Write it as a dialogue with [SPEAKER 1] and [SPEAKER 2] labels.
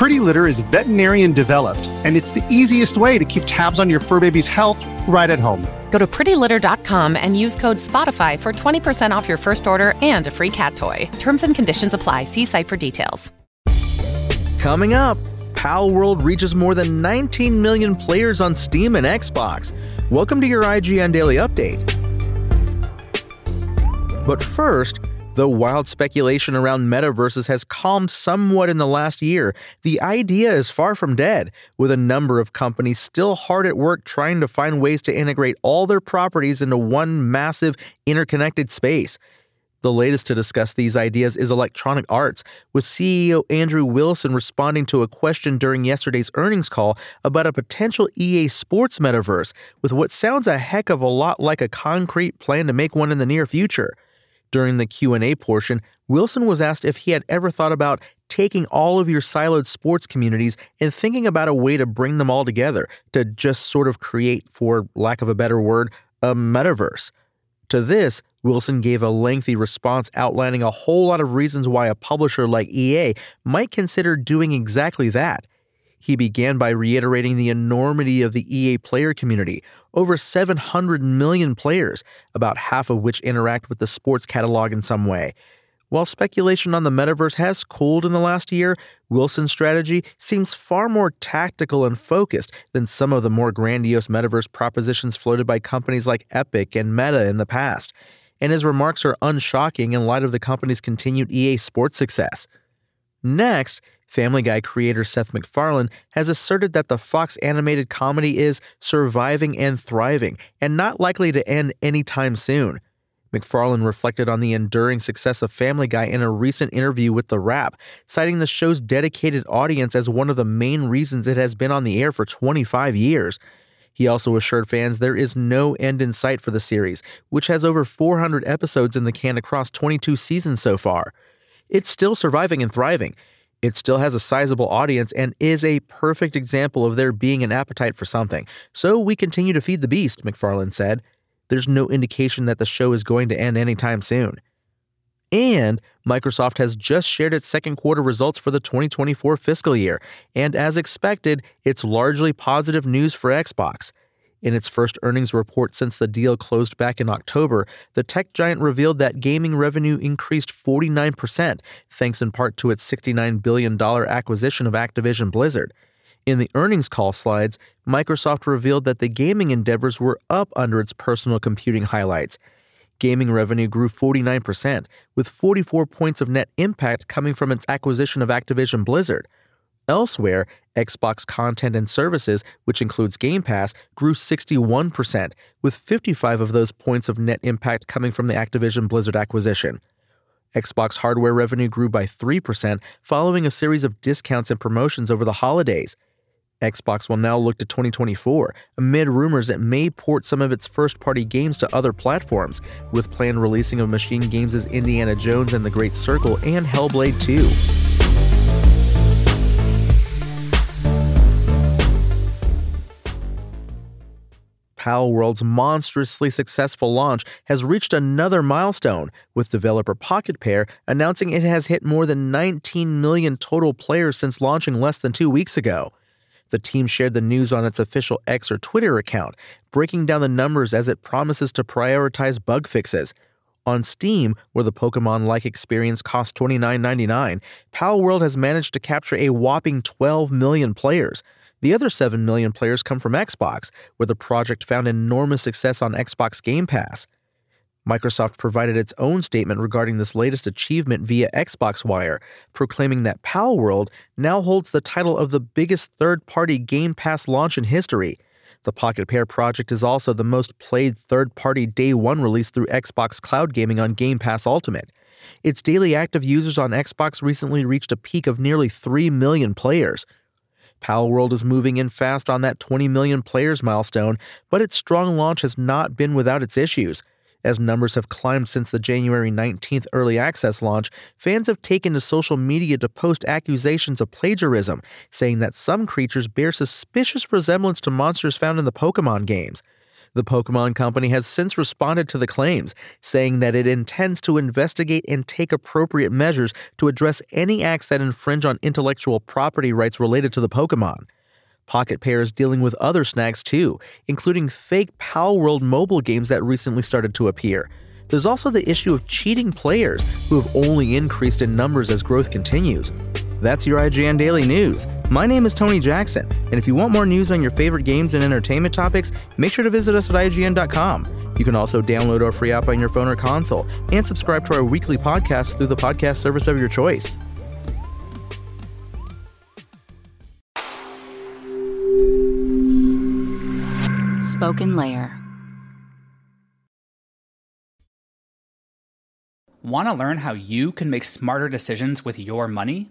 [SPEAKER 1] Pretty Litter is veterinarian developed, and it's the easiest way to keep tabs on your fur baby's health right at home.
[SPEAKER 2] Go to prettylitter.com and use code SPOTIFY for 20% off your first order and a free cat toy. Terms and conditions apply. See site for details.
[SPEAKER 3] Coming up, Palworld reaches more than 19 million players on Steam and Xbox. Welcome to your IGN Daily Update. But first, Though wild speculation around metaverses has calmed somewhat in the last year, the idea is far from dead, with a number of companies still hard at work trying to find ways to integrate all their properties into one massive, interconnected space. The latest to discuss these ideas is Electronic Arts, with CEO Andrew Wilson responding to a question during yesterday's earnings call about a potential EA Sports metaverse, with what sounds a heck of a lot like a concrete plan to make one in the near future. During the Q&A portion, Wilson was asked if he had ever thought about taking all of your siloed sports communities and thinking about a way to bring them all together to just sort of create, for lack of a better word, a metaverse. To this, Wilson gave a lengthy response outlining a whole lot of reasons why a publisher like EA might consider doing exactly that. He began by reiterating the enormity of the EA player community over 700 million players, about half of which interact with the sports catalog in some way. While speculation on the metaverse has cooled in the last year, Wilson's strategy seems far more tactical and focused than some of the more grandiose metaverse propositions floated by companies like Epic and Meta in the past. And his remarks are unshocking in light of the company's continued EA sports success. Next, Family Guy creator Seth MacFarlane has asserted that the Fox animated comedy is surviving and thriving and not likely to end anytime soon. MacFarlane reflected on the enduring success of Family Guy in a recent interview with The Wrap, citing the show's dedicated audience as one of the main reasons it has been on the air for 25 years. He also assured fans there is no end in sight for the series, which has over 400 episodes in the can across 22 seasons so far. It's still surviving and thriving, it still has a sizable audience and is a perfect example of there being an appetite for something. So we continue to feed the beast, MacFarlane said. There's no indication that the show is going to end anytime soon. And Microsoft has just shared its second quarter results for the 2024 fiscal year, and as expected, it's largely positive news for Xbox. In its first earnings report since the deal closed back in October, the tech giant revealed that gaming revenue increased 49%, thanks in part to its $69 billion acquisition of Activision Blizzard. In the earnings call slides, Microsoft revealed that the gaming endeavors were up under its personal computing highlights. Gaming revenue grew 49%, with 44 points of net impact coming from its acquisition of Activision Blizzard. Elsewhere, Xbox content and services, which includes Game Pass, grew 61%, with 55 of those points of net impact coming from the Activision Blizzard acquisition. Xbox hardware revenue grew by 3% following a series of discounts and promotions over the holidays. Xbox will now look to 2024 amid rumors it may port some of its first party games to other platforms, with planned releasing of MachineGames' Indiana Jones and the Great Circle and Hellblade 2. Palworld's monstrously successful launch has reached another milestone, with developer Pocket Pair announcing it has hit more than 19 million total players since launching less than two weeks ago. The team shared the news on its official X or Twitter account, breaking down the numbers as it promises to prioritize bug fixes. On Steam, where the Pokemon like experience costs $29.99, Palworld has managed to capture a whopping 12 million players. The other 7 million players come from Xbox, where the project found enormous success on Xbox Game Pass. Microsoft provided its own statement regarding this latest achievement via Xbox Wire, proclaiming that Palworld now holds the title of the biggest third party Game Pass launch in history. The Pocket Pair project is also the most played third party day one release through Xbox Cloud Gaming on Game Pass Ultimate. Its daily active users on Xbox recently reached a peak of nearly 3 million players. Palworld is moving in fast on that 20 million players milestone, but its strong launch has not been without its issues. As numbers have climbed since the January 19th early access launch, fans have taken to social media to post accusations of plagiarism, saying that some creatures bear suspicious resemblance to monsters found in the Pokemon games. The Pokemon Company has since responded to the claims, saying that it intends to investigate and take appropriate measures to address any acts that infringe on intellectual property rights related to the Pokemon. Pocket Pair is dealing with other snags too, including fake Palworld mobile games that recently started to appear. There's also the issue of cheating players, who have only increased in numbers as growth continues. That's your IGN Daily News. My name is Tony Jackson, and if you want more news on your favorite games and entertainment topics, make sure to visit us at IGN.com. You can also download our free app on your phone or console and subscribe to our weekly podcast through the podcast service of your choice.
[SPEAKER 4] SpokenLayer.
[SPEAKER 5] Want to learn how you can make smarter decisions with your money?